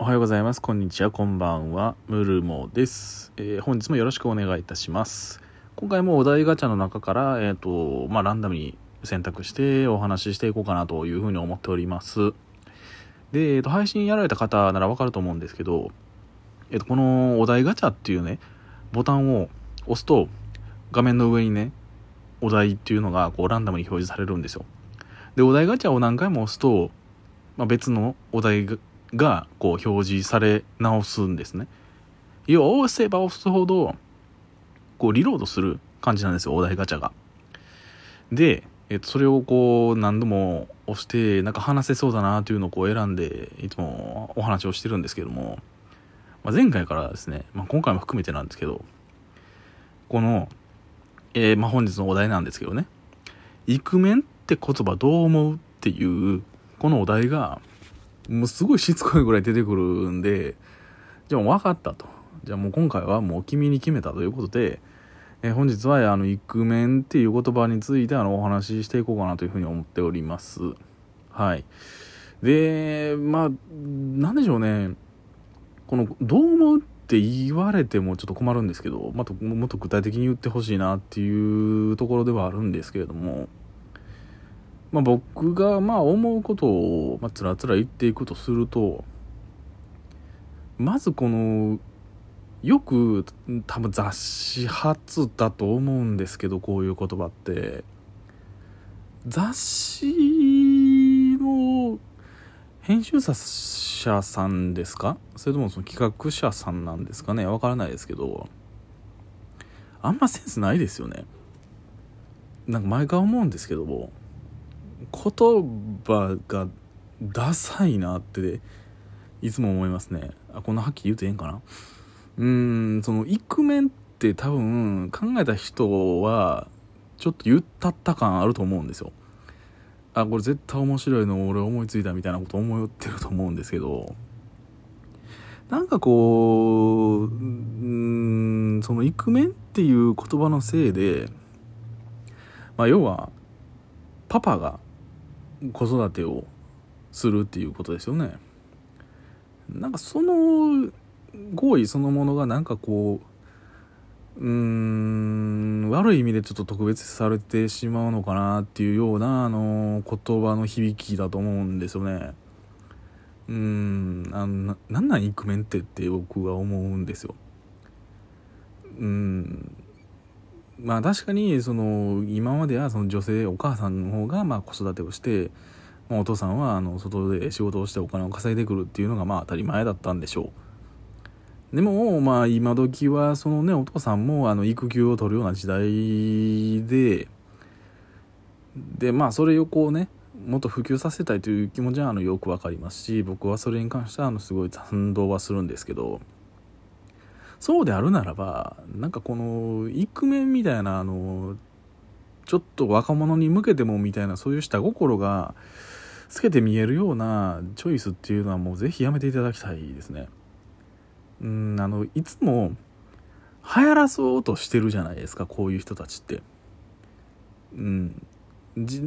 おはようございます。こんにちは。こんばんは。ムルモです。えー本日もよろしくお願いいたします。今回もお題ガチャの中から、えっ、と、まあ、ランダムに選択してお話ししていこうかなというふうに思っております。で、えっ、と、配信やられた方ならわかると思うんですけど、えっ、と、このお題ガチャっていうね、ボタンを押すと、画面の上にね、お題っていうのがこうランダムに表示されるんですよ。で、お題ガチャを何回も押すと、まあ、別のお題がこう表示され直すんですね。要は押せば押すほどこうリロードする感じなんですよ、お題ガチャが。で、えっと、それをこう何度も押してなんか話せそうだなというのをこう選んでいつもお話をしてるんですけども、まあ、前回からですね、まあ、今回も含めてなんですけどこの、えーまあ、本日のお題なんですけどね「イクメンって言葉どう思う?」っていうこのお題がもうすごいしつこいぐらい出てくるんで、じゃあも分かったと。じゃあもう今回はもう君に決めたということで、えー本日はあの、イクメンっていう言葉についてあの、お話ししていこうかなというふうに思っております。はい。で、まあ、なんでしょうね。この、どう思うって言われてもちょっと困るんですけど、またもっと具体的に言ってほしいなっていうところではあるんですけれども、まあ、僕がまあ思うことをまあつらつら言っていくとするとまずこのよく多分雑誌発だと思うんですけどこういう言葉って。雑誌の編集者さんですか？それともその企画者さんなんですかね？わからないですけどあんまセンスないですよね。なんか毎回思うんですけども。言葉がダサいなっていつも思いますね。あこんなはっきり言うとええんかな？うーんそのイクメンって多分考えた人はちょっと言ったった感あると思うんですよ。あこれ絶対面白いの俺思いついたみたいなこと思ってると思うんですけど。なんかこううんそのイクメンっていう言葉のせいでまあ要はパパが子育てをするっていうことですよね。なんかその行為そのものがなんかこううーん悪い意味でちょっと特別されてしまうのかなっていうようなあの言葉の響きだと思うんですよね。うんあのなんなんイクメンってって僕は思うんですよ。うんまあ確かにその今まではその女性お母さんの方がまあ子育てをして、まあ、お父さんはあの外で仕事をしてお金を稼いでくるっていうのがまあ当たり前だったんでしょう。でもまあ今時はそのねお父さんもあの育休を取るような時代ででまあそれをこうねもっと普及させたいという気持ちはあのよくわかりますし僕はそれに関してはあのすごい賛同はするんですけど。そうであるならばなんかこのイクメンみたいなあのちょっと若者に向けてもみたいなそういう下心が透けて見えるようなチョイスっていうのはもうぜひやめていただきたいですね。うんあのいつも流行らそうとしてるじゃないですかこういう人たちって。うん。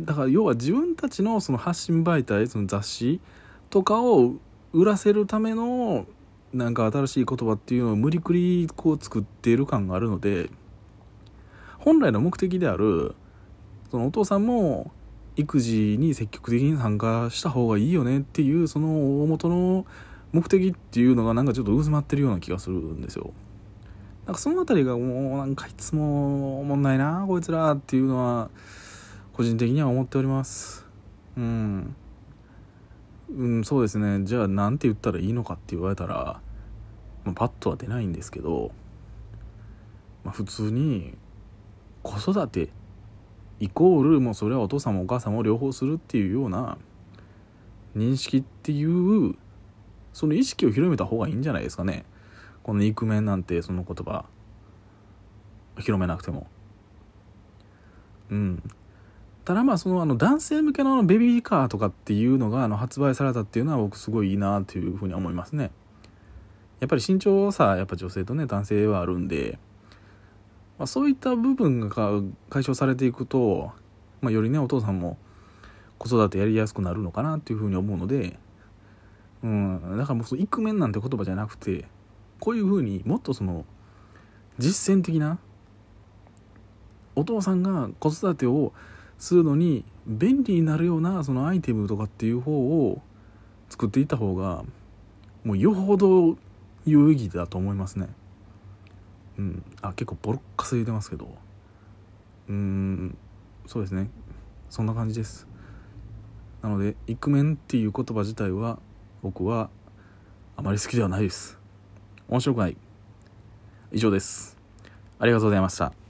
だから要は自分たちのその発信媒体その雑誌とかを売らせるためのなんか新しい言葉っていうのを無理くりこう作っている感があるので本来の目的であるそのお父さんも育児に積極的に参加した方がいいよねっていうその大元の目的っていうのがなんかちょっと渦まってるような気がするんですよ。なんかその辺りがもうなんかいつもおもんないなこいつらっていうのは個人的には思っております。うん。うん、そうですね。じゃあなんて言ったらいいのかって言われたら、まあ、パッとは出ないんですけど、まあ、普通に子育てイコールもうそれはお父さんもお母さんも両方するっていうような認識っていうその意識を広めた方がいいんじゃないですかね。このイクメンなんてその言葉。広めなくても。うん。ただまあそのあの男性向けのベビーカーとかっていうのがあの発売されたっていうのは僕すごいいいなっていうふうに思いますね。やっぱり身長差やっぱ女性とね男性はあるんで、まあ、そういった部分が解消されていくと、まあ、よりねお父さんも子育てやりやすくなるのかなっていうふうに思うのでうんだからもうそのイクメンなんて言葉じゃなくてこういうふうにもっとその実践的なお父さんが子育てをするのに便利になるようなそのアイテムとかっていう方を作っていった方がもうよほど有意義だと思いますね。うん。あ結構ボロッカス言うてますけど。うーん。そうですね。そんな感じです。なのでイクメンっていう言葉自体は僕はあまり好きではないです。面白くない。以上です。ありがとうございました。